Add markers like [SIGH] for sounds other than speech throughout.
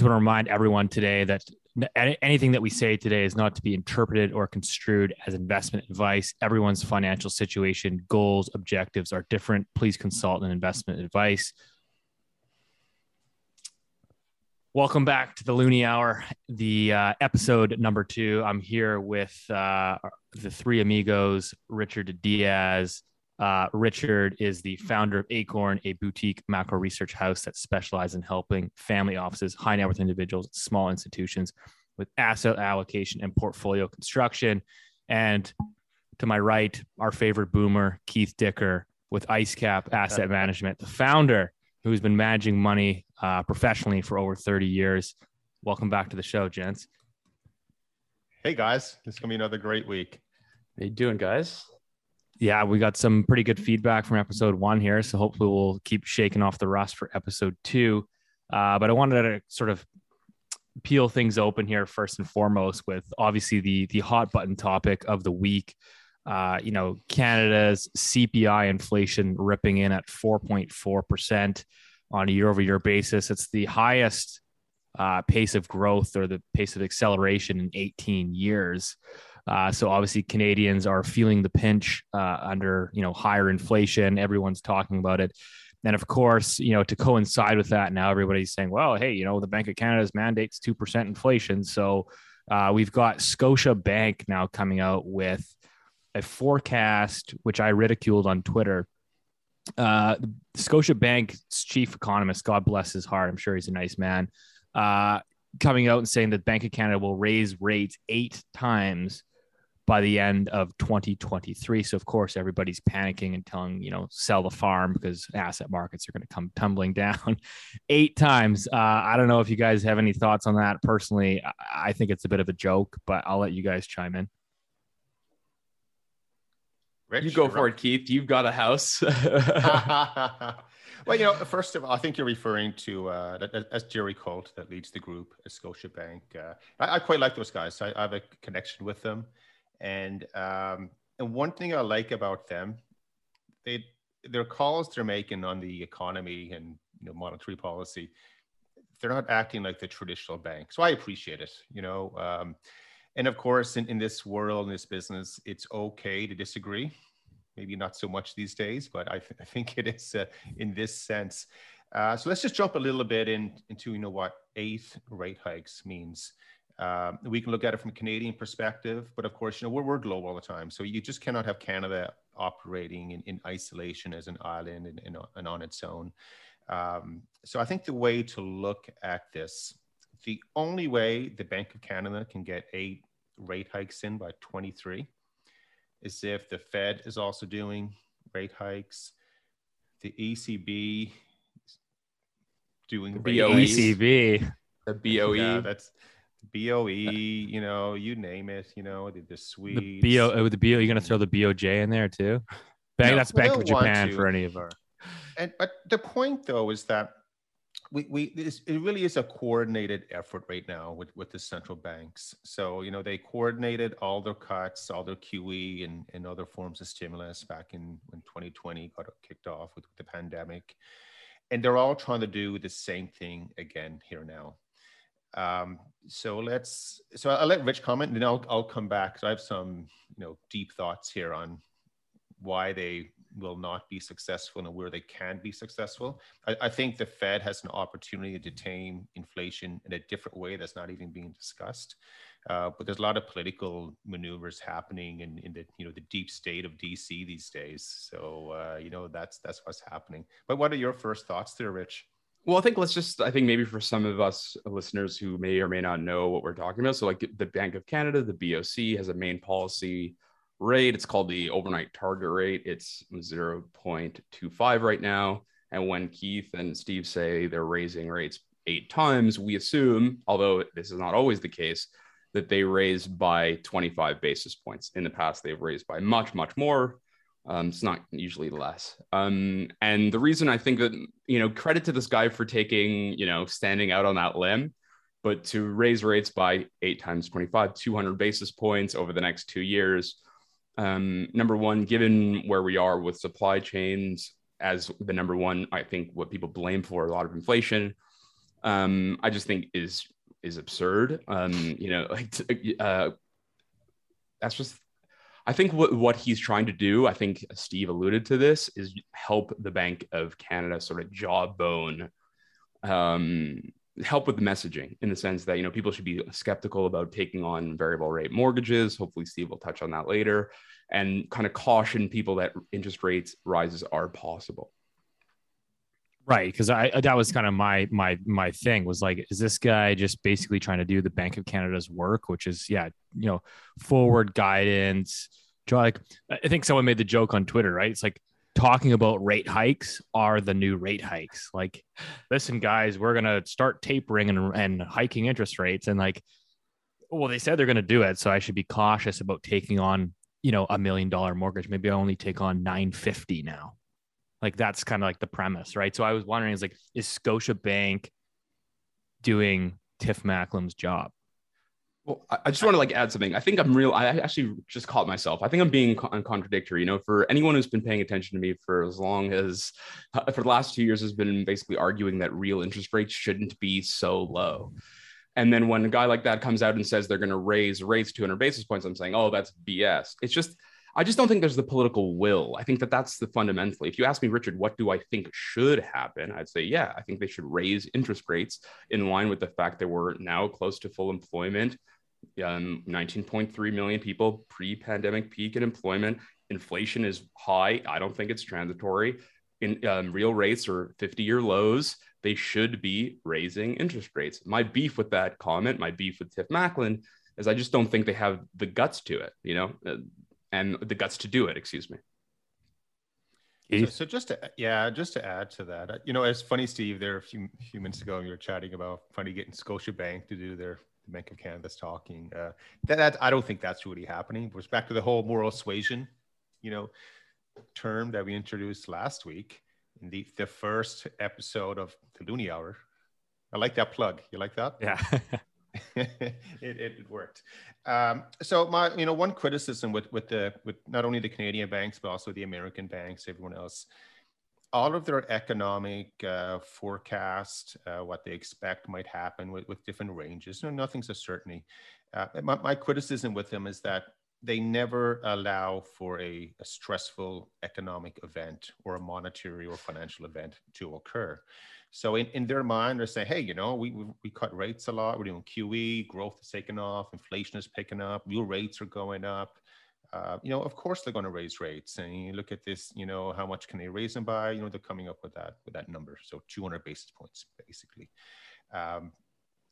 just want to remind everyone today that anything that we say today is not to be interpreted or construed as investment advice. Everyone's financial situation, goals, objectives are different. Please consult an investment advice. Welcome back to the Loonie Hour, the uh, episode number two. I'm here with uh, the three amigos, Richard Dias, uh, Richard is the founder of Acorn, a boutique macro research house that specializes in helping family offices, high net worth individuals, small institutions with asset allocation and portfolio construction. And to my right, our favorite boomer, Keith Dicker with IceCap Asset Management, the founder who's been managing money uh, professionally for over 30 years. Welcome back to the show, gents. Hey guys, it's gonna be another great week. How you doing, guys? Yeah, we got some pretty good feedback from episode one here. So hopefully we'll keep shaking off the rust for episode two. Uh, but I wanted to sort of peel things open here first and foremost with obviously the the hot button topic of the week. Uh, you know, Canada's CPI inflation ripping in at 4.4% on a year over year basis. It's the highest uh, pace of growth or the pace of acceleration in 18 years. Uh, so obviously Canadians are feeling the pinch uh, under you know higher inflation. Everyone's talking about it. And of course, you know, to coincide with that, now everybody's saying, well, hey, you know, the Bank of Canada's mandates 2% inflation. So uh, we've got Scotia Bank now coming out with a forecast, which I ridiculed on Twitter. Uh, Scotia Bank's chief economist, God bless his heart, I'm sure he's a nice man, uh, coming out and saying that Bank of Canada will raise rates eight times by the end of 2023. So of course everybody's panicking and telling you know sell the farm because asset markets are going to come tumbling [LAUGHS] down eight times. Uh, I don't know if you guys have any thoughts on that. Personally, I think it's a bit of a joke, but I'll let you guys chime in. Rich, you go for right. it, Keith. You've got a house. [LAUGHS] [LAUGHS] well, you know, first of all, I think you're referring to uh, that, that's Jerry Colt that leads the group at Scotiabank. Uh, I, I, quite like those guys. I, I, have a connection with them. And um, and one thing I like about them, they their calls they're making on the economy and you know monetary policy, they're not acting like the traditional bank. So I appreciate it. You know, um, and of course, in, in this world, in this business, it's okay to disagree. Maybe not so much these days, but I, th- I think it is uh, in this sense. Uh, so let's just jump a little bit in, into you know what eighth rate hikes means. Um, we can look at it from a Canadian perspective, but of course, you know, we're, we're global all the time. So you just cannot have Canada operating in, in isolation as an island and, and, and on its own. Um, so I think the way to look at this, the only way the Bank of Canada can get eight rate hikes in by 23 is if the Fed is also doing rate hikes, the ECB doing the BOE. ECB. [LAUGHS] The BOE. Yeah, that's BOE, uh, you know, you name it, you know, the, the Swedes. The BO, oh, the BO, you're gonna throw the BOJ in there too. Bank, no, that's Bank of Japan for any of our. And but the point though is that we we it really is a coordinated effort right now with with the central banks. So you know they coordinated all their cuts, all their QE, and and other forms of stimulus back in when 2020 got kicked off with the pandemic, and they're all trying to do the same thing again here now. Um, so let's, so I'll let Rich comment and then I'll, I'll come back. So I have some, you know, deep thoughts here on why they will not be successful and where they can be successful. I, I, think the Fed has an opportunity to tame inflation in a different way that's not even being discussed. Uh, but there's a lot of political maneuvers happening in, in the you know the deep state of DC these days. So uh, you know that's that's what's happening. But what are your first thoughts there, Rich? Well, I think let's just, I think maybe for some of us listeners who may or may not know what we're talking about. So, like the Bank of Canada, the BOC has a main policy rate. It's called the overnight target rate. It's 0.25 right now. And when Keith and Steve say they're raising rates eight times, we assume, although this is not always the case, that they raised by 25 basis points. In the past, they've raised by much, much more. Um, it's not usually less. Um, and the reason I think that, you know, credit to this guy for taking, you know, standing out on that limb, but to raise rates by eight times 25, 200 basis points over the next two years. Um, number one, given where we are with supply chains as the number one, I think what people blame for a lot of inflation, um, I just think is is absurd. Um, you know, like uh, that's just. I think what, what he's trying to do, I think Steve alluded to this, is help the Bank of Canada sort of jawbone, um, help with the messaging in the sense that you know people should be skeptical about taking on variable rate mortgages. Hopefully, Steve will touch on that later, and kind of caution people that interest rates rises are possible. Right, because I that was kind of my my my thing was like, is this guy just basically trying to do the Bank of Canada's work, which is yeah, you know, forward guidance. Like I think someone made the joke on Twitter, right? It's like talking about rate hikes are the new rate hikes. Like, listen, guys, we're gonna start tapering and and hiking interest rates, and like, well, they said they're gonna do it, so I should be cautious about taking on you know a million dollar mortgage. Maybe I only take on nine fifty now like that's kind of like the premise, right? So I was wondering, is like, is Scotia Bank doing Tiff Macklem's job? Well, I just want to like add something. I think I'm real. I actually just caught myself. I think I'm being con- contradictory. You know, for anyone who's been paying attention to me for as long as uh, for the last two years has been basically arguing that real interest rates shouldn't be so low. And then when a guy like that comes out and says they're going to raise rates 200 basis points, I'm saying, oh, that's BS. It's just I just don't think there's the political will. I think that that's the fundamentally. If you ask me, Richard, what do I think should happen? I'd say, yeah, I think they should raise interest rates in line with the fact that we're now close to full employment. Um, 19.3 million people pre-pandemic peak in employment. Inflation is high. I don't think it's transitory. In um, real rates are 50-year lows. They should be raising interest rates. My beef with that comment, my beef with Tiff Macklem, is I just don't think they have the guts to it. You know, uh, and the guts to do it. Excuse me. So, so, just to yeah, just to add to that, uh, you know, it's funny, Steve. There a few few minutes ago, you were chatting about funny getting Scotiabank to do their the Bank of Canada's talking. Uh, that, that I don't think that's really happening. But back to the whole moral suasion, you know, term that we introduced last week in the the first episode of the Loonie Hour. I like that plug. You like that? Yeah. [LAUGHS] it, it, worked. Um, so my, you know, one criticism with with the with not only the Canadian banks but also the American banks, everyone else, all of their economic uh, forecast, uh, what they expect might happen with, with different ranges. You No, nothing's a certainty. Uh, my, my criticism with them is that they never allow for a, a, stressful economic event or a monetary or financial event to occur. So in, in their mind, they're saying, hey, you know, we, we, we cut rates a lot. We're doing QE, growth is taking off, inflation is picking up, real rates are going up. Uh, you know, of course they're going to raise rates. And you look at this, you know, how much can they raise them by? You know, they're coming up with that with that number. So 200 basis points, basically. Um,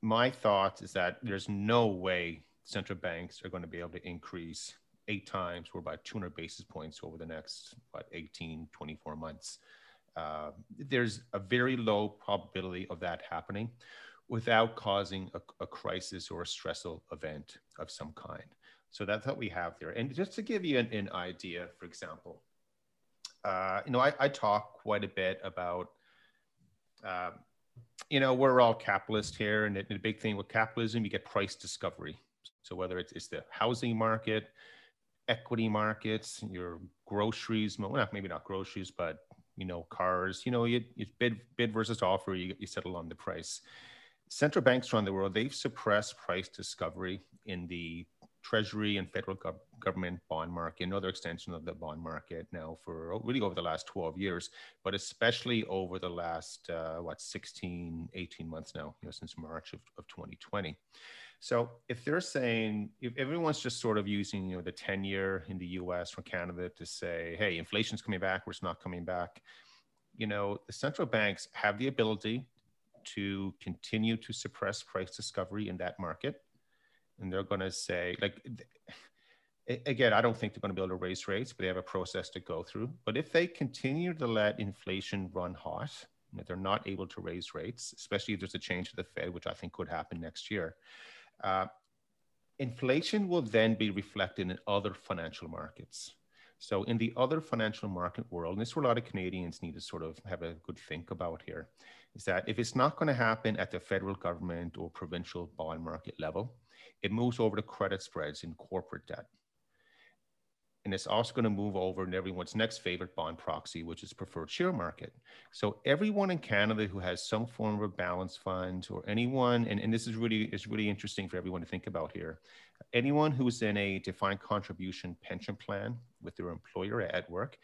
my thought is that there's no way central banks are going to be able to increase eight times or by 200 basis points over the next what 18 24 months uh, there's a very low probability of that happening without causing a, a, crisis or a stressful event of some kind. So that's what we have there. And just to give you an, an idea, for example, uh, you know, I, I, talk quite a bit about, um, you know, we're all capitalists here, and the, big thing with capitalism, you get price discovery. So whether it's, it's the housing market, equity markets, your groceries, well, maybe not groceries, but you know, cars, you know, you, you bid bid versus offer, you, you settle on the price. Central banks around the world, they've suppressed price discovery in the treasury and federal gov- government bond market, another extension of the bond market now for really over the last 12 years, but especially over the last, uh, what, 16, 18 months now, you know, since March of, of 2020. So if they're saying, if everyone's just sort of using, you know, the 10 year in the US or Canada to say, hey, inflation's coming back, or it's not coming back, you know, the central banks have the ability to continue to suppress price discovery in that market. And they're going to say, like, again, I don't think they're going to be able to raise rates, but they have a process to go through. But if they continue to let inflation run hot, that they're not able to raise rates, especially if there's a change to the Fed, which I think could happen next year, uh, inflation will then be reflected in other financial markets. So in the other financial market world, and this is where a lot of Canadians need to sort of have a good think about here, is that if it's not going to happen at the federal government or provincial bond market level, it moves over to credit spreads in corporate debt. And it's also going to move over in everyone's next favorite bond proxy, which is preferred share market. So everyone in Canada who has some form of a balance fund or anyone, and, and this is really is really interesting for everyone to think about here. Anyone who's in a defined contribution pension plan with their employer at work.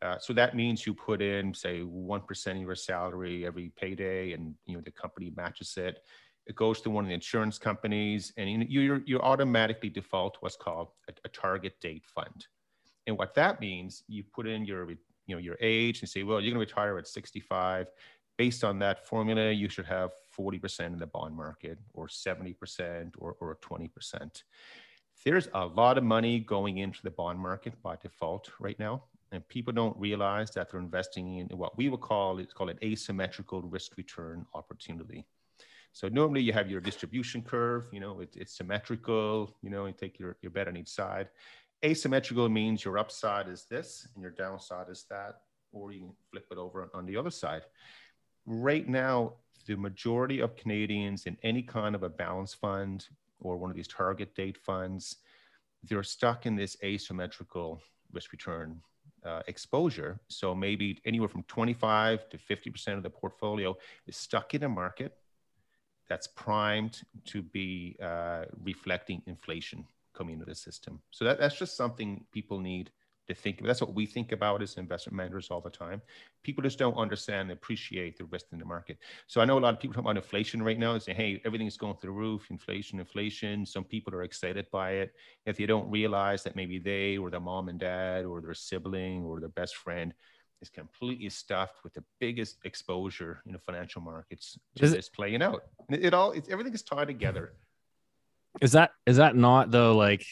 Uh, so that means you put in, say, one percent of your salary every payday, and you know the company matches it. It goes to one of the insurance companies, and you you you automatically default to what's called a, a target date fund. And what that means, you put in your, you know, your age and say, well, you're going to retire at 65. Based on that formula, you should have 40% in the bond market or 70% or, or 20%. There's a lot of money going into the bond market by default right now. And people don't realize that they're investing in what we would call, it's called an asymmetrical risk return opportunity. So normally you have your distribution curve, you know, it, it's symmetrical, you know, you take your, your bet on each side asymmetrical means your upside is this and your downside is that, or you can flip it over on the other side. Right now, the majority of Canadians in any kind of a balance fund or one of these target date funds, they're stuck in this asymmetrical risk return uh, exposure. So maybe anywhere from 25 to 50% of the portfolio is stuck in a market that's primed to be uh, reflecting inflation into the system. So that, that's just something people need to think about. That's what we think about as investment managers all the time. People just don't understand and appreciate the risk in the market. So I know a lot of people talk about inflation right now and say, hey, everything's going through the roof, inflation, inflation. Some people are excited by it. If they don't realize that maybe they or their mom and dad or their sibling or their best friend is completely stuffed with the biggest exposure in the financial markets to is this it, playing out. It, it all, it's, everything is tied together. Is that is that not though? Like,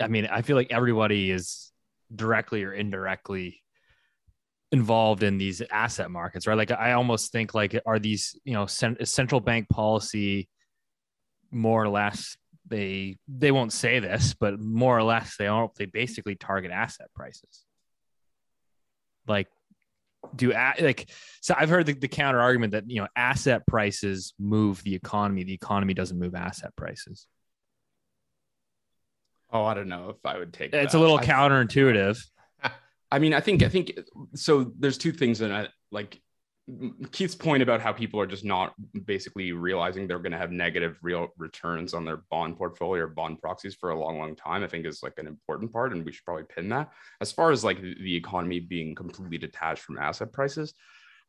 I mean, I feel like everybody is directly or indirectly involved in these asset markets, right? Like, I almost think like, are these you know cent- central bank policy more or less? They they won't say this, but more or less they are. They basically target asset prices. Like do like so i've heard the, the counter argument that you know asset prices move the economy. The economy doesn't move asset prices. Oh i don't know if i would take it's that. a little counterintuitive. [LAUGHS] I mean i think i think so there's two things in i like Keith's point about how people are just not basically realizing they're going to have negative real returns on their bond portfolio or bond proxies for a long, long time, I think is like an important part. And we should probably pin that. As far as like the economy being completely detached from asset prices,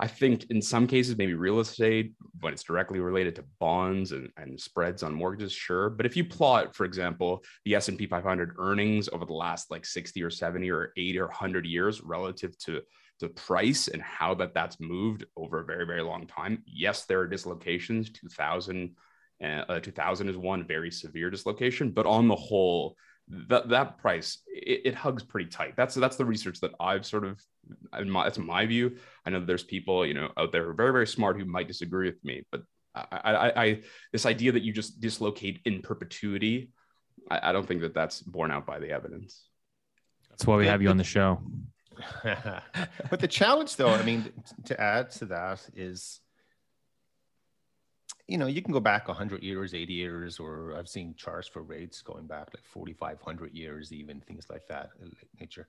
I think in some cases, maybe real estate, when it's directly related to bonds and, and spreads on mortgages, sure. But if you plot, for example, the S&P 500 earnings over the last like 60 or 70 or 80 or 100 years relative to the price and how that that's moved over a very very long time. Yes there are dislocations. 2000 uh, 2000 is one very severe dislocation but on the whole that that price it, it, hugs pretty tight. That's that's the research that i've sort of my, that's my view. I know there's people you know out there who are very very smart who might disagree with me but I, I, I this idea that you just dislocate in perpetuity I, I don't think that that's borne out by the evidence. That's why we have you on the show [LAUGHS] but the challenge, though, I mean, to add to that is, you know, you can go back 100 years, 80 years, or I've seen charts for rates going back like 4,500 years, even things like that nature.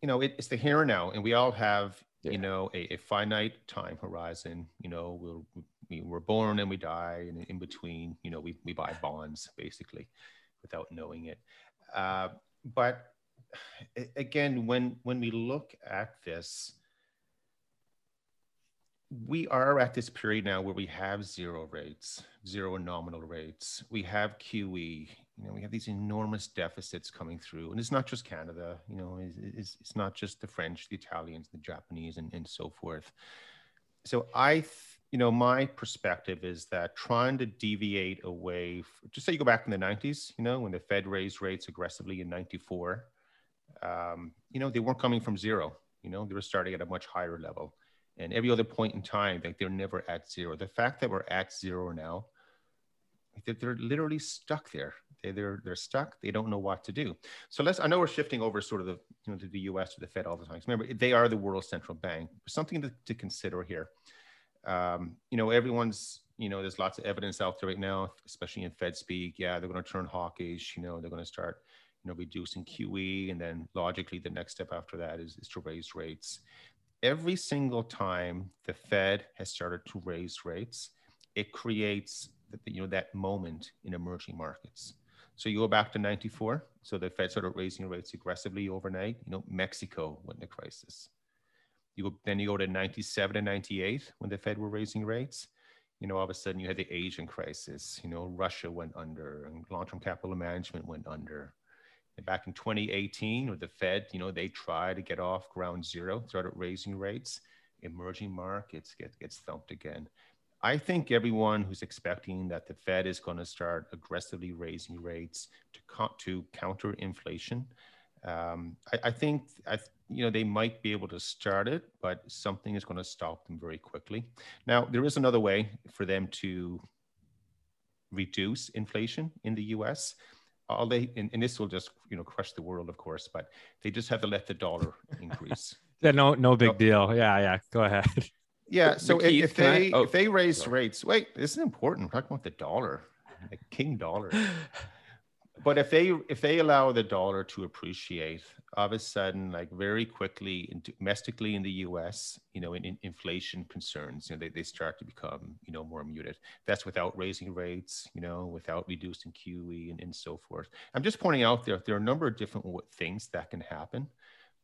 You know, it, it's the here and now, and we all have, yeah. you know, a, a, finite time horizon. You know, we'll, we, we're born and we die, and in between, you know, we, we buy bonds basically without knowing it. Uh, but again, when when we look at this, we are at this period now where we have zero rates, zero nominal rates. We have QE. You know, we have these enormous deficits coming through, and it's not just Canada. You know, it's, it's not just the French, the Italians, the Japanese, and, and so forth. So I, you know, my perspective is that trying to deviate away, just say you go back in the 90s, you know, when the Fed raised rates aggressively in 94, um, you know, they weren't coming from zero. You know, they were starting at a much higher level. And every other point in time, like they're never at zero. The fact that we're at zero now, they're, they're literally stuck there. They, they're they're stuck. They don't know what to do. So let's. I know we're shifting over sort of the you know to the U.S. to the Fed all the time. Remember, they are the world's central bank. Something to, to consider here. Um, you know, everyone's you know, there's lots of evidence out there right now, especially in Fed speak. Yeah, they're going to turn hawkish. You know, they're going to start you know, reducing QE, and then logically the next step after that is, is to raise rates. Every single time the Fed has started to raise rates, it creates you know that moment in emerging markets. So you go back to 94. So the Fed started raising rates aggressively overnight. You know, Mexico went into crisis. You go, then you go to 97 and 98 when the Fed were raising rates. You know, all of a sudden you had the Asian crisis. You know, Russia went under and long-term capital management went under. Back in 2018, with the Fed, you know, they try to get off ground zero, started raising rates. Emerging markets get gets thumped again. I think everyone who's expecting that the Fed is going to start aggressively raising rates to co- to counter inflation, um, I, I, think I, you know they might be able to start it, but something is going to stop them very quickly. Now there is another way for them to reduce inflation in the U.S. All they and, and this will just you know crush the world, of course, but they just have to let the dollar [LAUGHS] increase. yeah, no, no big deal. Yeah, yeah. Go ahead. [LAUGHS] Yeah. So if, if they I, oh, if they raise sorry. rates, wait, this is important. We're talking about the dollar, the king dollar. [LAUGHS] but if they if they allow the dollar to appreciate, all of a sudden, like very quickly, in, domestically in the U.S., you know, in, in, inflation concerns, you know, they, they start to become you know more muted. That's without raising rates, you know, without reducing QE and, and so forth. I'm just pointing out there there are a number of different things that can happen,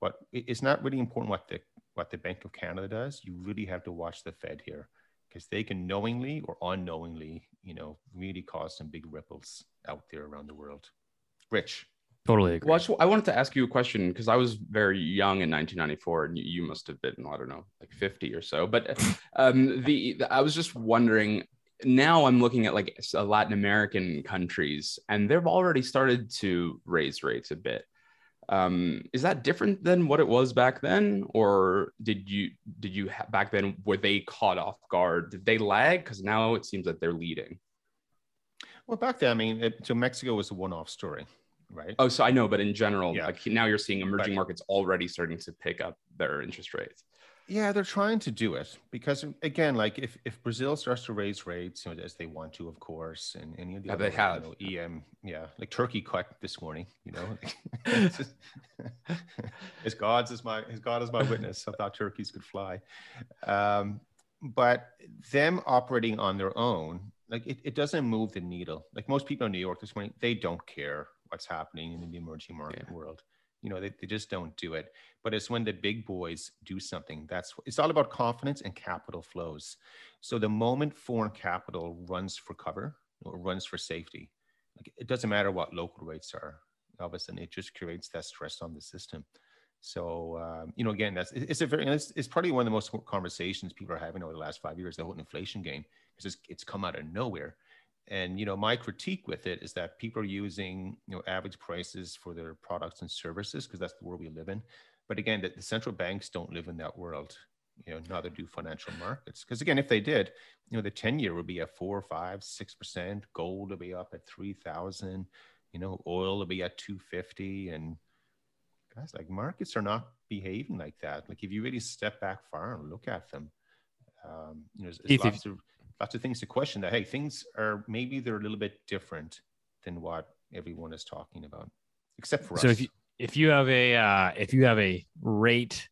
but it's not really important what the what the Bank of Canada does, you really have to watch the Fed here because they can knowingly or unknowingly, you know, really cause some big ripples out there around the world. Rich. Totally agree. Well, I wanted to ask you a question because I was very young in 1994, and you must have been, I don't know, like 50 or so. But [LAUGHS] um, the, the I was just wondering. Now I'm looking at like Latin American countries, and they've already started to raise rates a bit. Um, is that different than what it was back then, or did you did you ha- back then were they caught off guard? Did they lag? Because now it seems that they're leading. Well, back then, I mean, it, so Mexico was a one-off story, right? Oh, so I know, but in general, yeah. like now you're seeing emerging right. markets already starting to pick up their interest rates. Yeah, they're trying to do it because again, like if, if Brazil starts to raise rates, you know, as they want to, of course, and any of the yeah, other, they have you know, EM, yeah, like Turkey cut this morning, you know, [LAUGHS] his gods is my his God is my witness. I thought turkeys could fly, um, but them operating on their own, like it, it doesn't move the needle. Like most people in New York this morning, they don't care what's happening in the emerging market yeah. world you know they, they just don't do it. But it's when the big boys do something that's it's all about confidence and capital flows. So the moment foreign capital runs for cover or runs for safety like it doesn't matter what local rates are all of a sudden it just creates that stress on the system. So um, you know again that's it's a very it's, it's probably one of the most conversations people are having over the last five years the whole inflation game because it's, it's come out of nowhere and you know my critique with it is that people are using you know average prices for their products and services because that's the world we live in. But again the, the, central banks don't live in that world you know neither do financial markets. Because again if they did you know the 10 year would be at four five six percent. Gold would be up at 3000 you know oil would be at 250 and guys like markets are not behaving like that. Like if you really step back far and look at them um, you know there's, there's lots of lots of things to question that hey things are maybe they're a little bit different than what everyone is talking about except for us so us. if you if you have a uh, if you have a rate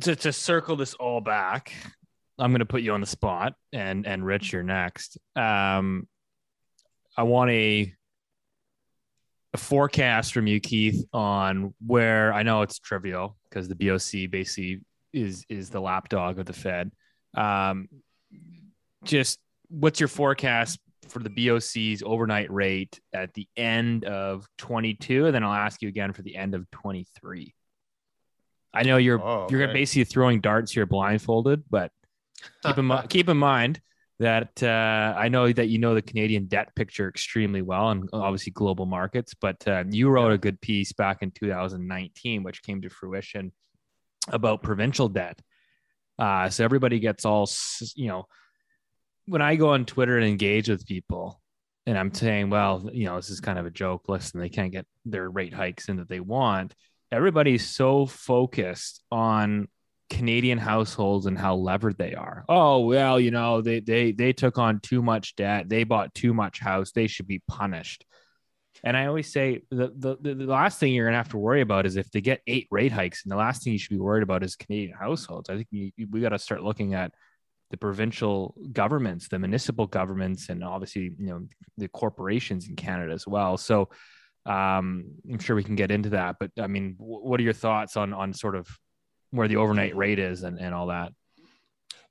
to, to circle this all back i'm going to put you on the spot and and rich you're next um i want a a forecast from you keith on where i know it's trivial because the boc basically is is the lapdog of the fed um just what's your forecast for the BOC's overnight rate at the end of 22? And then I'll ask you again for the end of 23. I know you're oh, okay. you're basically throwing darts here blindfolded, but keep in mind [LAUGHS] keep in mind that uh, I know that you know the Canadian debt picture extremely well and obviously global markets, but uh, you wrote a good piece back in 2019, which came to fruition about provincial debt. Uh, so everybody gets all you know when I go on Twitter and engage with people, and I'm saying, well, you know, this is kind of a joke. Listen, they can't get their rate hikes in that they want. Everybody's so focused on Canadian households and how levered they are. Oh well, you know they they they took on too much debt. They bought too much house. They should be punished. And I always say the, the, the last thing you're to have to worry about is if they get eight rate hikes. And the last thing you should be worried about is Canadian households. I think we got to start looking at the provincial governments, the municipal governments, and obviously, you know, the corporations in Canada as well. So um, I'm sure we can get into that. But I mean, what are your thoughts on, on sort of where the overnight rate is and, and all that?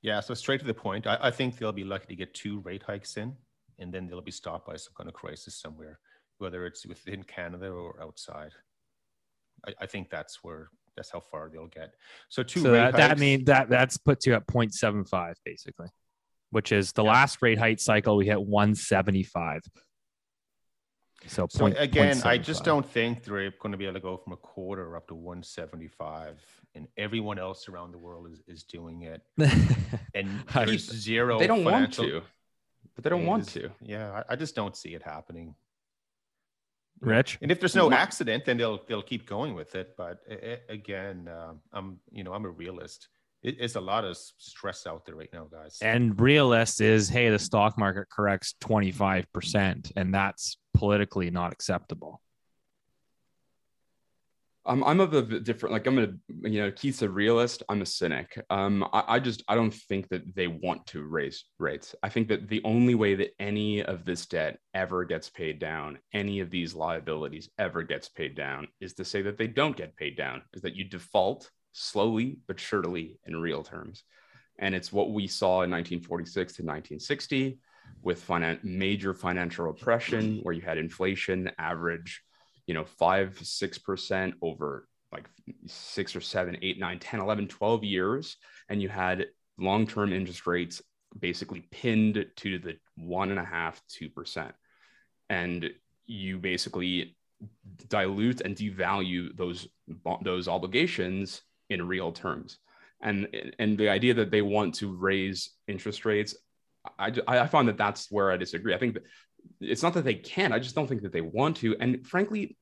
Yeah, so straight to the point, I, I think they'll be lucky to get two rate hikes in, and then they'll be stopped by some kind of crisis somewhere whether it's within Canada or outside. I, I think that's where that's how far they'll get. So two. So that, that means that that's puts you at 0.75 basically, which is the yeah. last rate height cycle we hit 175. So, so point, again, I just don't think they're going to be able to go from a quarter up to 175, and everyone else around the world is, is doing it. [LAUGHS] and there's zero. They don't want to, but they don't want to. Yeah, I, I just don't see it happening. Rich. And if there's no accident, then they'll they'll keep going with it. But again, uh, I'm you know I'm a realist. It's a lot of stress out there right now, guys. And realist is, hey, the stock market corrects 25 percent, and that's politically not acceptable. I'm I'm of a different like I'm a you know Keith's a realist. I'm a cynic. Um, I, I, just I don't think that they want to raise rates. I think that the only way that any of this debt ever gets paid down, any of these liabilities ever gets paid down, is to say that they don't get paid down. Is that you default slowly but surely in real terms, and it's what we saw in 1946 to 1960 with finan- major financial oppression, where you had inflation average you know, five, 6% over like six or seven, eight, nine, 10, 11, 12 years. And you had long term interest rates basically pinned to the one and a half, two percent. And you basically dilute and devalue those those obligations in real terms. And and the idea that they want to raise interest rates, I I find that that's where I disagree. I think that it's not that they can't. I just don't think that they want to. And frankly,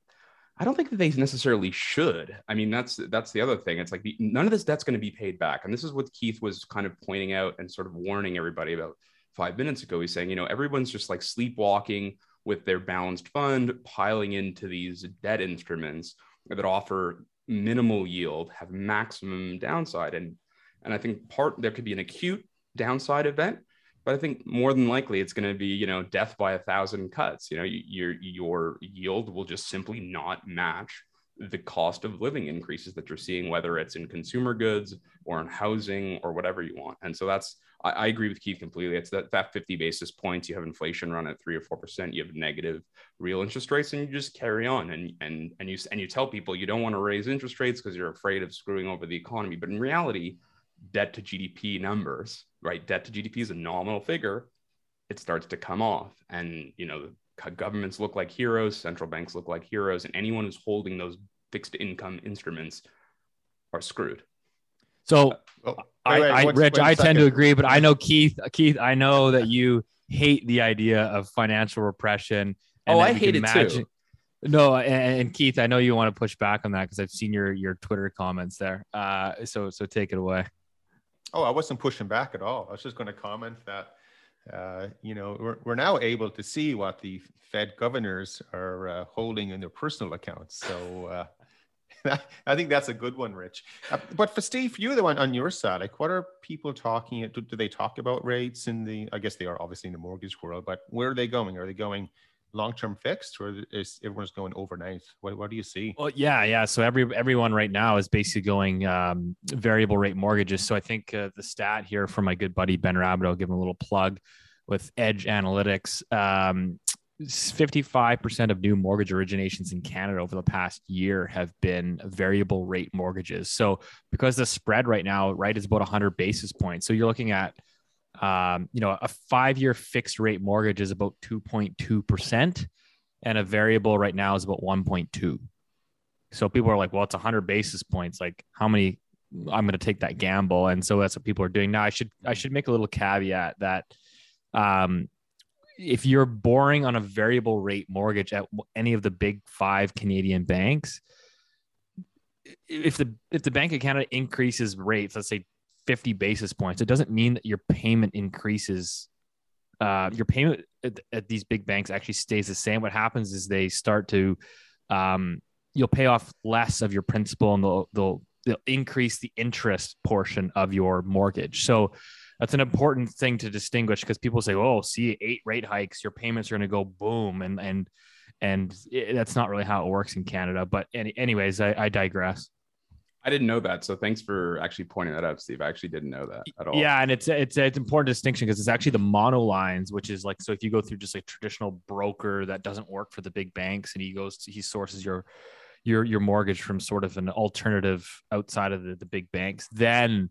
I don't think that they necessarily should. I mean, that's that's the other thing. It's like the, none of this debt's going to be paid back, and this is what Keith was kind of pointing out and sort of warning everybody about five minutes ago. He's saying, you know, everyone's just like sleepwalking with their balanced fund, piling into these debt instruments that offer minimal yield, have maximum downside, and and I think part there could be an acute downside event but I think more than likely it's going to be, you know, death by a thousand cuts. You know, your your yield will just simply not match the cost of living increases that you're seeing, whether it's in consumer goods or in housing or whatever you want. And so that's I, I agree with Keith completely. It's that that 50 basis points, you have inflation run at three or four percent, you have negative real interest rates, and you just carry on and and and you and you tell people you don't want to raise interest rates because you're afraid of screwing over the economy. But in reality, debt to GDP numbers, right? Debt to GDP is a nominal figure. It starts to come off, and you know, governments look like heroes, central banks look like heroes, and anyone who's holding those fixed income instruments are screwed. So, oh, I, I, Rich, I tend to agree, but I know Keith. Keith, I know that you hate the idea of financial repression. oh, I hate it too. No, and, and, Keith, I know you want to push back on that because I've seen your your Twitter comments there. Uh, so so take it away. Oh, I wasn't pushing back at all. I was just going to comment that, uh, you know, we're, we're now able to see what the Fed governors are uh, holding in their personal accounts. So uh, [LAUGHS] I think that's a good one, Rich. Uh, but for Steve, you're the one on your side. Like, what are people talking? Do, do they talk about rates in the? I guess they are obviously in the mortgage world, but where are they going? Are they going? Long-term fixed or is everyone's going overnight? What, what do you see? Well yeah yeah. So every everyone right now is basically going um, variable rate mortgages. So i think uh, the stat here from my good buddy Ben Rabidoux i'll give him a little plug with edge analytics. Um, 55% of new mortgage originations in Canada over the past year have been variable rate mortgages. So because the spread right now, right, is about 100 basis points. So you're looking at um, you know, a five year fixed rate mortgage is about 2.2%, and a variable right now is about 1.2. So people are like, well, it's 100 basis points. Like, how many? I'm going to take that gamble, and so that's what people are doing now. I should I should make a little caveat that um, if you're borrowing on a variable rate mortgage at any of the big five Canadian banks, if the if the Bank of Canada increases rates, let's say 50 basis points, it doesn't mean that your payment increases uh, your payment at, at, these big banks actually stays the same. What happens is they start to, um, you'll pay off less of your principal and they'll, they'll, they'll increase the interest portion of your mortgage. So that's an important thing to distinguish because people say, "Oh, see, eight rate hikes, your payments are going to go boom," and and and it, that's not really how it works in Canada. But any, anyways, I, I digress. I didn't know that, so thanks for actually pointing that out, Steve. I actually didn't know that at all. Yeah, and it's it's it's important distinction because it's actually the mono lines, which is like so if you go through just a traditional broker that doesn't work for the big banks, and he goes to, he sources your your your mortgage from sort of an alternative outside of the, the big banks, then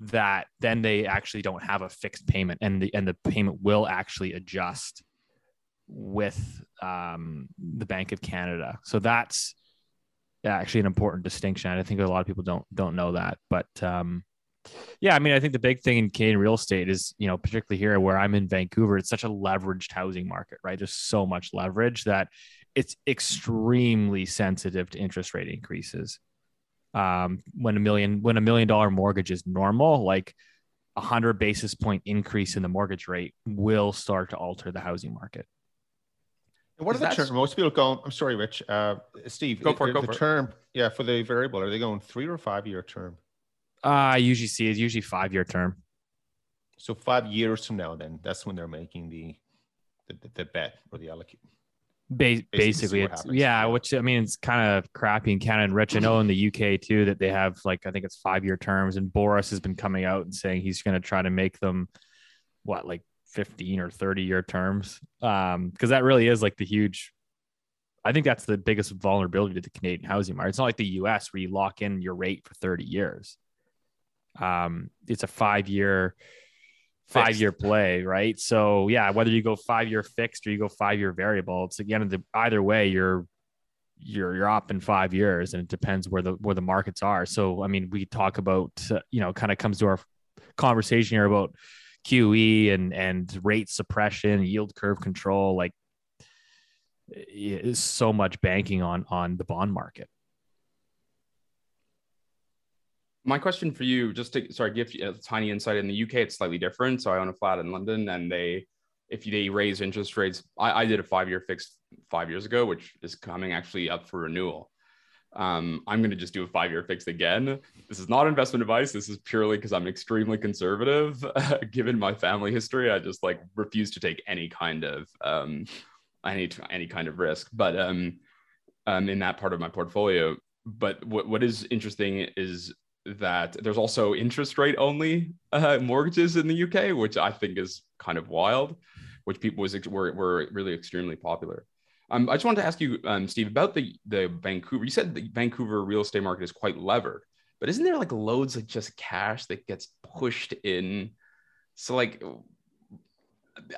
that then they actually don't have a fixed payment and the and the payment will actually adjust with um, the Bank of Canada. So that's actually an important distinction. I think a lot of people don't don't know that, but um, yeah, I mean, I think the big thing in Canadian real estate is, you know, particularly here where I'm in Vancouver, it's such a leveraged housing market, right? There's so much leverage that it's extremely sensitive to interest rate increases. Um, when a million when a million dollar mortgage is normal, like a hundred basis point increase in the mortgage rate will start to alter the housing market. What are the terms? Most people go. I'm sorry, Rich. Uh, Steve, go for it. Go the for term, it. yeah, for the variable, are they going three or five year term? Uh, I usually see it's usually five year term. So five years from now, then that's when they're making the the, the bet or the allocate. Ba- basically, it's yeah, which I mean, it's kind of crappy in Canada and Rich. I know in the UK too that they have like I think it's five year terms, and Boris has been coming out and saying he's going to try to make them what like 15 or 30 year terms. Um, because that really is like the huge I think that's the biggest vulnerability to the Canadian housing market. It's not like the US where you lock in your rate for 30 years. Um, it's a five year five year play, right? So yeah, whether you go five year fixed or you go five year variable, it's again the either way you're you're you're up in five years, and it depends where the where the markets are. So I mean, we talk about uh, you know kind of comes to our conversation here about QE and and rate suppression, yield curve control, like is so much banking on on the bond market. My question for you, just to sorry, give you a tiny insight. In the UK, it's slightly different. So I own a flat in London, and they, if they raise interest rates, I, I did a five-year fixed five years ago, which is coming actually up for renewal. Um, I'm going to just do a five year fix again. This is not investment advice. This is purely because I'm extremely conservative. [LAUGHS] given my family history, I just like refuse to take any kind of um, any any kind of risk. But um, um, in that part of my portfolio. But what what is interesting is that there's also interest rate only uh, mortgages in the UK, which I think is kind of wild, which people was were, were really extremely popular. Um, I just wanted to ask you, um, Steve, about the the Vancouver. You said the Vancouver real estate market is quite levered, but isn't there like loads of just cash that gets pushed in? So like,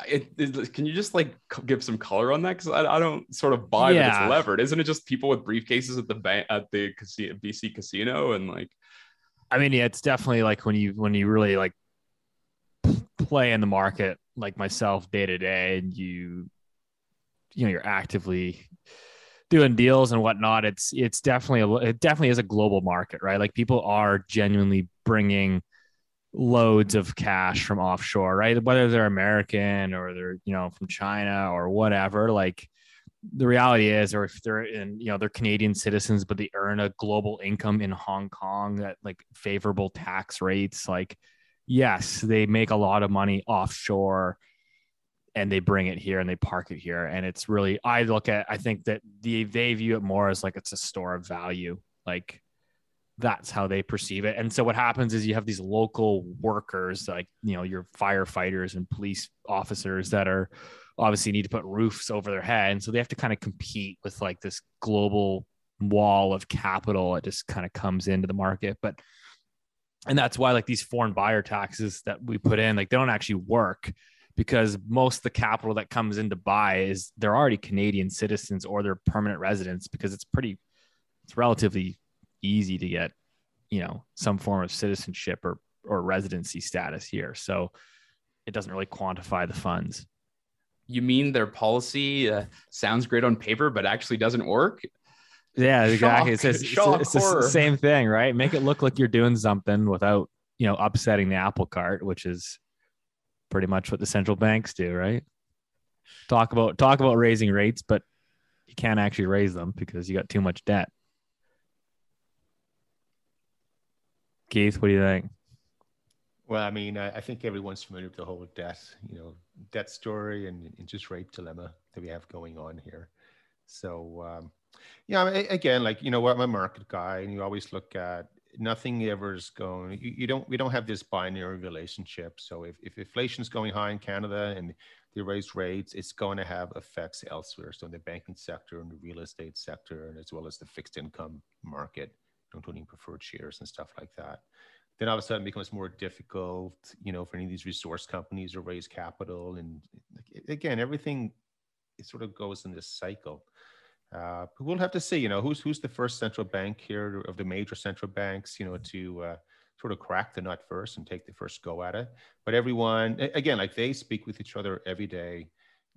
it, it, can you just like give some color on that? Because I, I, don't sort of buy yeah. that it's levered. Isn't it just people with briefcases at the bank at the casino, BC casino and like? I mean, yeah, it's definitely like when you when you really like play in the market like myself day to day, and you you know you're actively doing deals and whatnot it's it's definitely a, it definitely is a global market right? Like people are genuinely bringing loads of cash from offshore right? Whether they're american or they're you know from china or whatever like the reality is or if they're in you know they're canadian citizens but they earn a global income in hong kong at like favorable tax rates like yes they make a lot of money offshore and they bring it here and they park it here. And it's really i look at i think that the they view it more as like it's a store of value. Like that's how they perceive it. And so what happens is you have these local workers like you know your firefighters and police officers that are obviously need to put roofs over their head. And so they have to kind of compete with like this global wall of capital it just kind of comes into the market. But and that's why like these foreign buyer taxes that we put in like they don't actually work because most of the capital that comes in to buy is they're already Canadian citizens or they're permanent residents because it's pretty it's relatively easy to get you know some form of citizenship or or residency status here. So it doesn't really quantify the funds. You mean their policy uh, sounds great on paper but actually doesn't work? Yeah exactly. It's, it's, it's, it's the same thing right? Make it look like you're doing something without you know upsetting the apple cart which is pretty much what the central banks do, right? Talk about talk about raising rates, but you can't actually raise them because you got too much debt. Keith, what do you think? Well, I mean, I, I think everyone's familiar with the whole debt, you know, debt story and interest rate dilemma that we have going on here. So, um, yeah, again, like you know, I'm a market guy, and you always look at nothing ever is going. You, you don't. We don't have this binary relationship. So if if inflation is going high in Canada and they raise rates, it's going to have effects elsewhere. So in the banking sector and the real estate sector, and as well as the fixed income market, including preferred shares and stuff like that. Then all of a sudden it becomes more difficult, you know, for any of these resource companies to raise capital. And again, everything it sort of goes in this cycle. Uh, but we'll have to see, you know, who's who's the first central bank here of the major central banks, you know, to uh, sort of crack the nut first and take the first go at it. But everyone, again, like they speak with each other every day.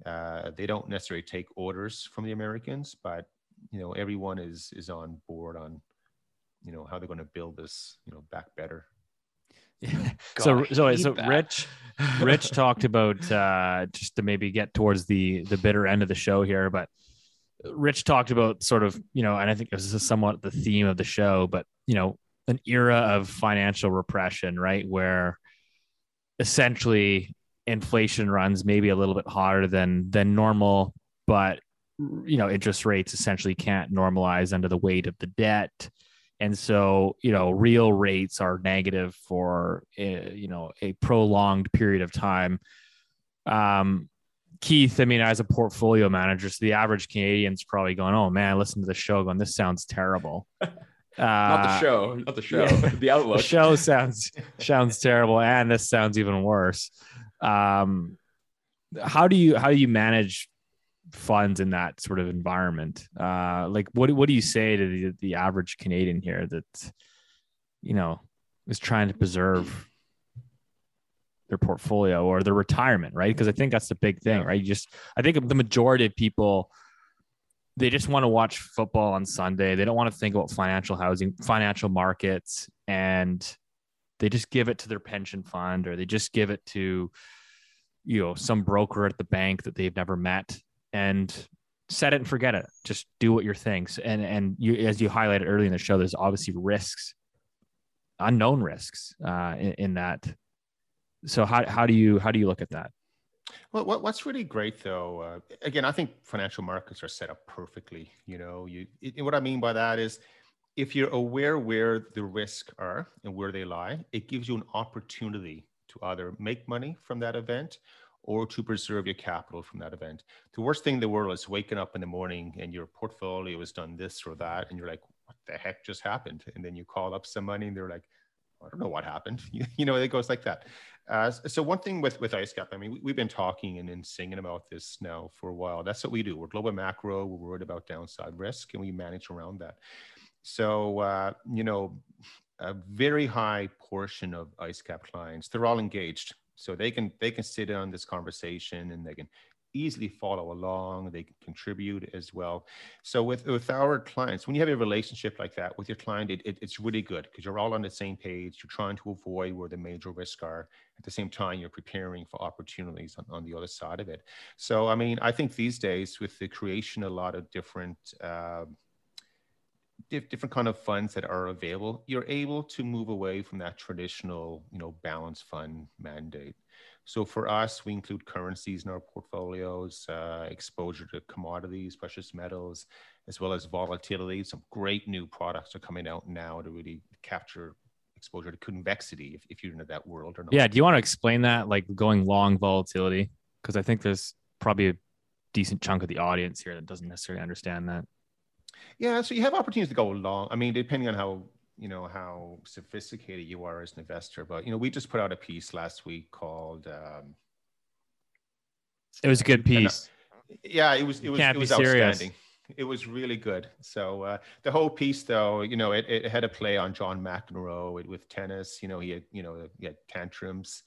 Uh, they don't necessarily take orders from the Americans, but you know, everyone is is on board on, you know, how they're going to build this, you know, back better. Yeah. [LAUGHS] so so so that. Rich Rich [LAUGHS] talked about uh, just to maybe get towards the the bitter end of the show here, but Rich talked about sort of, you know, and I think this is somewhat the theme of the show, but, you know, an era of financial repression, right? Where essentially inflation runs maybe a little bit hotter than than normal, but you know, interest rates essentially can't normalize under the weight of the debt. And so, you know, real rates are negative for, a, you know, a prolonged period of time. Um, Keith, I mean, as a portfolio manager, so the average Canadian's probably going, "Oh man, listen to the show, going, this sounds terrible." Uh, [LAUGHS] not the show, not the show. Yeah. [LAUGHS] the outlook. the show sounds sounds terrible, and this sounds even worse. Um, how do you how do you manage funds in that sort of environment? Uh, like, what what do you say to the, the average Canadian here that you know is trying to preserve their portfolio or their retirement, right? Because I think that's the big thing, yeah. right? You just, I think the majority of people, they just want to watch football on Sunday. They don't want to think about financial housing, financial markets, and they just give it to their pension fund or they just give it to, you know, some broker at the bank that they've never met and set it and forget it. Just do what your things. And and you, as you highlighted early in the show, there's obviously risks, unknown risks uh, in, in that so how, how do you how do you look at that? Well what, what's really great though uh, again i think financial markets are set up perfectly you know you it, what i mean by that is if you're aware where the risks are and where they lie it gives you an opportunity to either make money from that event or to preserve your capital from that event. The worst thing in the world is waking up in the morning and your portfolio has done this or that and you're like what the heck just happened? And then you call up somebody and they're like I don't know what happened. [LAUGHS] You, know, it goes like that. Uh, so one thing with with IceCap, I mean, we, have been talking and, and singing about this now for a while. That's what we do. We're global macro. We're worried about downside risk, and we manage around that. So uh, you know, a very high portion of IceCap clients, they're all engaged. So they can they can sit on this conversation and they can easily follow along. They can contribute as well. So with, with our clients, when you have a relationship like that with your client, it, it, it's really good because you're all on the same page. You're trying to avoid where the major risks are. At the same time, you're preparing for opportunities on, on the other side of it. So, I mean, I think these days with the creation, a lot of different uh, different kind of funds that are available, you're able to move away from that traditional, you know, balance fund mandate. So for us, we include currencies in our portfolios, uh, exposure to commodities, precious metals, as well as volatility. Some great new products are coming out now to really capture exposure to convexity if, if you're into that world or not. Yeah. Do you want to explain that, like going long volatility? Because I think there's probably a decent chunk of the audience here that doesn't necessarily understand that. Yeah, so you have opportunities to go long. I mean, depending on how you know how sophisticated you are as an investor but you know we just put out a piece last week called um, it was a good piece. Yeah it was it was, it was outstanding. It was really good. So uh, the whole piece though you know it, it had a play on john mcenroe with tennis. You know he had you know he had tantrums.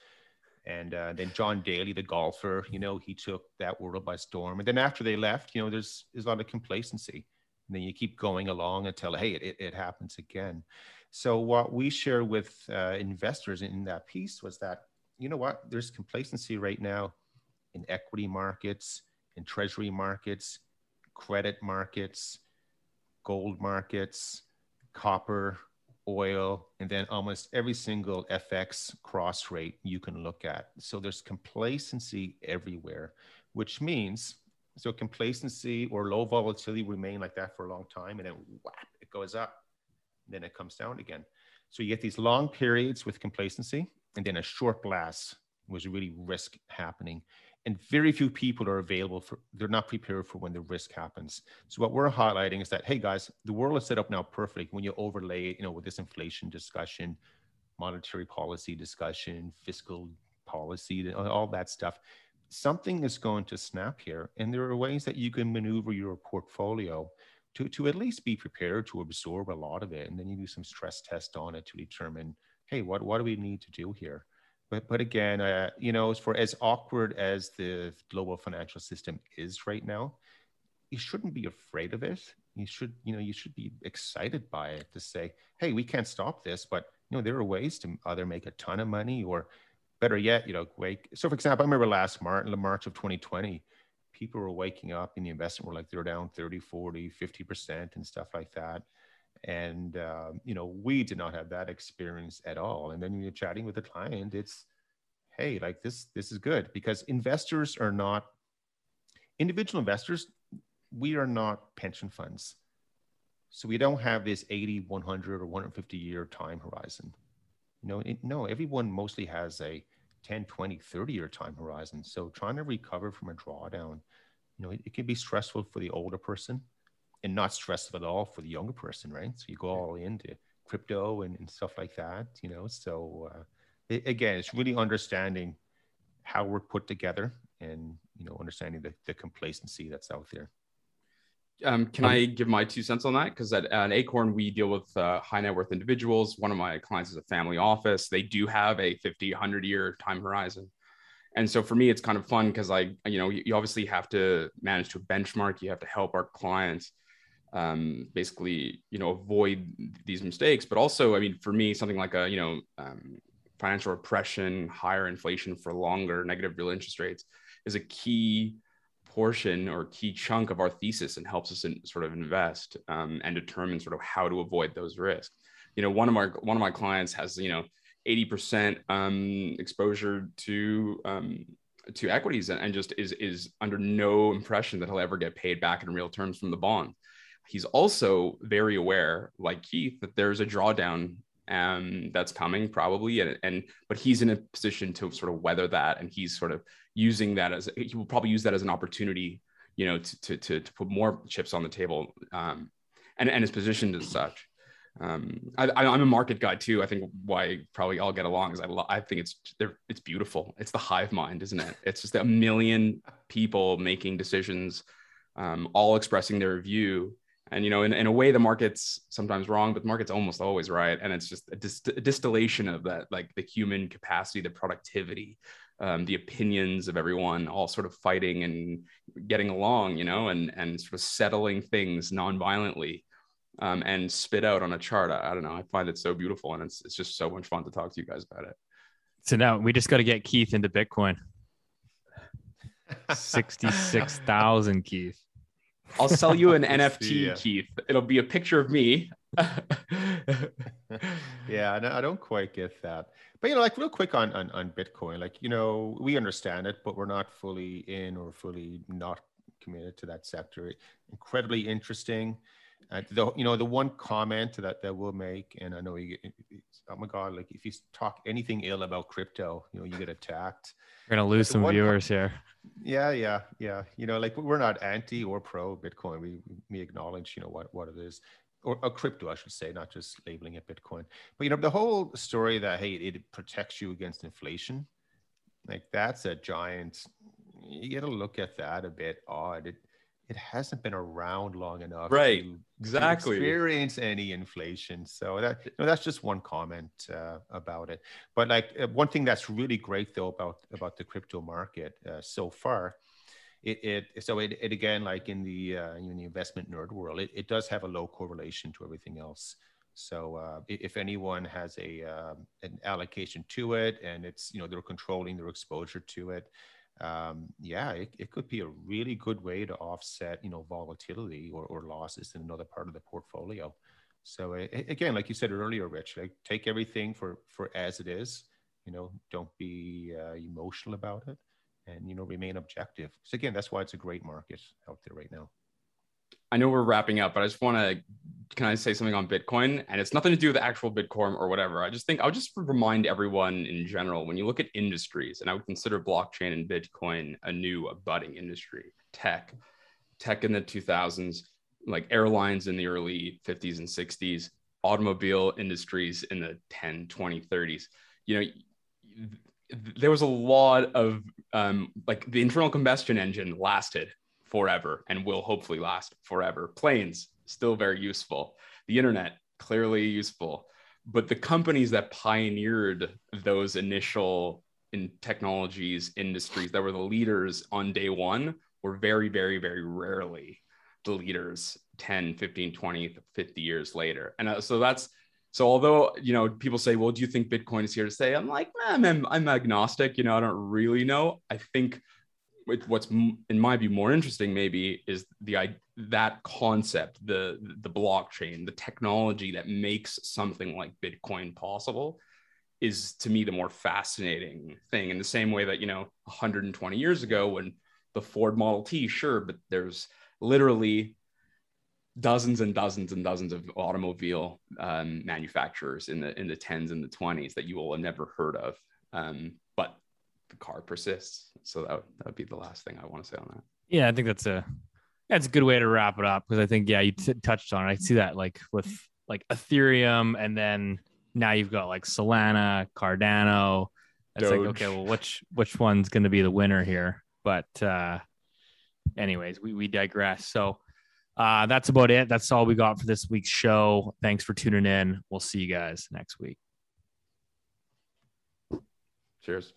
And uh, then john daly the golfer you know he took that world by storm. And then after they left you know there's there's a lot of complacency and then you keep going along until hey it, it happens again so what we share with uh, investors in that piece was that you know what? There's complacency right now in equity markets, in treasury markets, credit markets, gold markets, copper, oil, and then almost every single FX cross rate you can look at. So there's complacency everywhere, which means so complacency or low volatility remain like that for a long time, and then whap, it goes up, then it comes down again. So you get these long periods with complacency, and then a short blast was really risk happening. And very few people are available for they're not prepared for when the risk happens. So what we're highlighting is that hey guys the world is set up now perfectly when you overlay you know with this inflation discussion monetary policy discussion fiscal policy all that stuff something is going to snap here and there are ways that you can maneuver your portfolio to, to at least be prepared to absorb a lot of it and then you do some stress test on it to determine hey what, what do we need to do here but but again, uh, you know, for as awkward as the global financial system is right now, you shouldn't be afraid of it. You should, you know, you should be excited by it to say, hey, we can't stop this, but you know, there are ways to either make a ton of money or better yet, you know, wake. So for example, I remember last March, March of 2020, people were waking up in the investment were like they're down 30, 40, 50% and stuff like that. And um, you know we did not have that experience at all. And then when you're chatting with a client it's hey like this this is good because investors are not individual investors we are not pension funds. So we don't have this 80 100 or 150 year time horizon you know it, no everyone mostly has a 10 20 30 year time horizon so trying to recover from a drawdown you know it, it can be stressful for the older person and not stressful at all for the younger person, right? So you go all into crypto and, and stuff like that, you know. So uh, it, again, it's really understanding how we're put together and you know understanding the, the complacency that's out there. Um, can I give my two cents on that? Because at, at, Acorn, we deal with uh, high net worth individuals. One of my clients is a family office. They do have a 50, 100 year time horizon. And so for me, it's kind of fun because I, you know, you obviously have to manage to benchmark. You have to help our clients um, basically, you know, avoid these mistakes. But also, I mean, for me, something like a, you know, um, financial repression, higher inflation for longer, negative real interest rates is a key portion or key chunk of our thesis and helps us in, sort of invest um, and determine sort of how to avoid those risks. You know, one of my one of my clients has you know 80% um, exposure to um, to equities and, and just is is under no impression that he'll ever get paid back in real terms from the bond he's also very aware, like Keith, that there's a drawdown um, that's coming probably, and, and but he's in a position to sort of weather that, and he's sort of using that as he will probably use that as an opportunity, you know, to to to, to put more chips on the table, um, and and is positioned as such. Um, I, I'm a market guy too. I think why probably all get along is I, lo- I think it's it's beautiful. It's the hive mind, isn't it? It's just a million people making decisions, um, all expressing their view, and you know in, in a way the market's sometimes wrong but the market's almost always right. And it's just a, dist- a distillation of that like the human capacity the productivity um, the opinions of everyone all sort of fighting and getting along you know and and sort of settling things non-violently um, and spit out on a chart. I, I don't know. I find it so beautiful and it's, it's just so much fun to talk to you guys about it. So now we just got to get keith into bitcoin. [LAUGHS] 66,000 Keith. I'll sell you an [LAUGHS] NFT, Keith. It'll be a picture of me. [LAUGHS] yeah, I don't quite get that. But you know, like real quick on, on on Bitcoin, like you know, we understand it, but we're not fully in or fully not committed to that sector. Incredibly interesting. Uh, the you know the one comment that that we'll make, and I know you, oh my god, like if you talk anything ill about crypto, you know you get attacked. We're gonna lose some viewers com- here. Yeah, yeah, yeah. You know, like we're not anti or pro Bitcoin. We we acknowledge, you know, what what it is, or, or crypto, I should say, not just labeling it Bitcoin. But you know, the whole story that hey, it protects you against inflation, like that's a giant. You got to look at that a bit odd. It it hasn't been around long enough right to, exactly. to experience any inflation so that you know, that's just one comment uh, about it. But like uh, one thing that's really great though about about the crypto market uh, so far it, it so it, it again like in the uh, in the investment nerd world it, it does have a low correlation to everything else. So uh, if anyone has a um, an allocation to it and it's you know they're controlling their exposure to it, um, yeah, it, it could be a really good way to offset you know volatility or, or losses in another part of the portfolio. So again, like you said earlier, Rich, like take everything for for as it is. You know, don't be uh, emotional about it, and you know remain objective. So again, that's why it's a great market out there right now. I know we're wrapping up, but I just want to can I say something on Bitcoin? And it's nothing to do with actual Bitcoin or whatever. I just think I'll just remind everyone in general when you look at industries, and I would consider blockchain and Bitcoin a new, a budding industry, tech, tech in the 2000s, like airlines in the early 50s and 60s, automobile industries in the 10, 20, 30s. You know, there was a lot of um, like the internal combustion engine lasted forever and will hopefully last forever. Planes, still very useful. The internet, clearly useful. But the companies that pioneered those initial in technologies industries that were the leaders on day one were very, very, very rarely the leaders 10, 15, 20, 50 years later. And uh, so that's so although you know people say, well, do you think Bitcoin is here to stay? I'm like, I'm, I'm agnostic. You know, I don't really know. I think what's in my view more interesting maybe is the that concept the the blockchain the technology that makes something like bitcoin possible is to me the more fascinating thing. In the same way that you know 120 years ago when the ford model t sure but there's literally dozens and dozens and dozens of automobile um, manufacturers in the in the 10s and the 20s that you will have never heard of. Um, the car persists. So that would, that would be the last thing I want to say on that. Yeah, I think that's a that's a good way to wrap it up because I think yeah, you t- touched on it. I see that like with like Ethereum, and then now you've got like Solana, Cardano. It's Doge. like okay, well, which which one's going to be the winner here? But uh, anyways, we we digress. So. Uh, that's about it. That's all we got for this week's show. Thanks for tuning in. We'll see you guys next week. Cheers.